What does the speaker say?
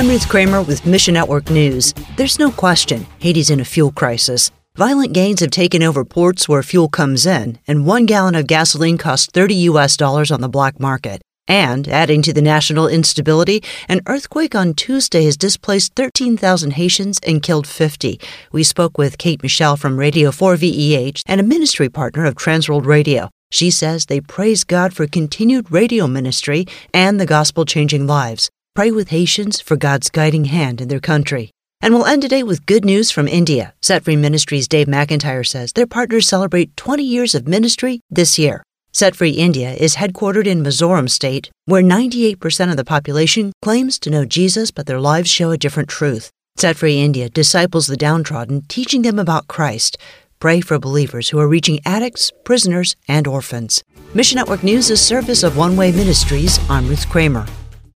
I'm Ruth Kramer with Mission Network News. There's no question Haiti's in a fuel crisis. Violent gangs have taken over ports where fuel comes in, and one gallon of gasoline costs 30 US dollars on the black market. And, adding to the national instability, an earthquake on Tuesday has displaced 13,000 Haitians and killed 50. We spoke with Kate Michelle from Radio 4 VEH and a ministry partner of Transworld Radio. She says they praise God for continued radio ministry and the gospel changing lives. Pray with Haitians for God's guiding hand in their country. And we'll end today with good news from India. Set Free Ministries' Dave McIntyre says their partners celebrate 20 years of ministry this year. Set Free India is headquartered in Mizoram State, where 98% of the population claims to know Jesus, but their lives show a different truth. Set Free India disciples the downtrodden, teaching them about Christ. Pray for believers who are reaching addicts, prisoners, and orphans. Mission Network News is service of One Way Ministries. I'm Ruth Kramer.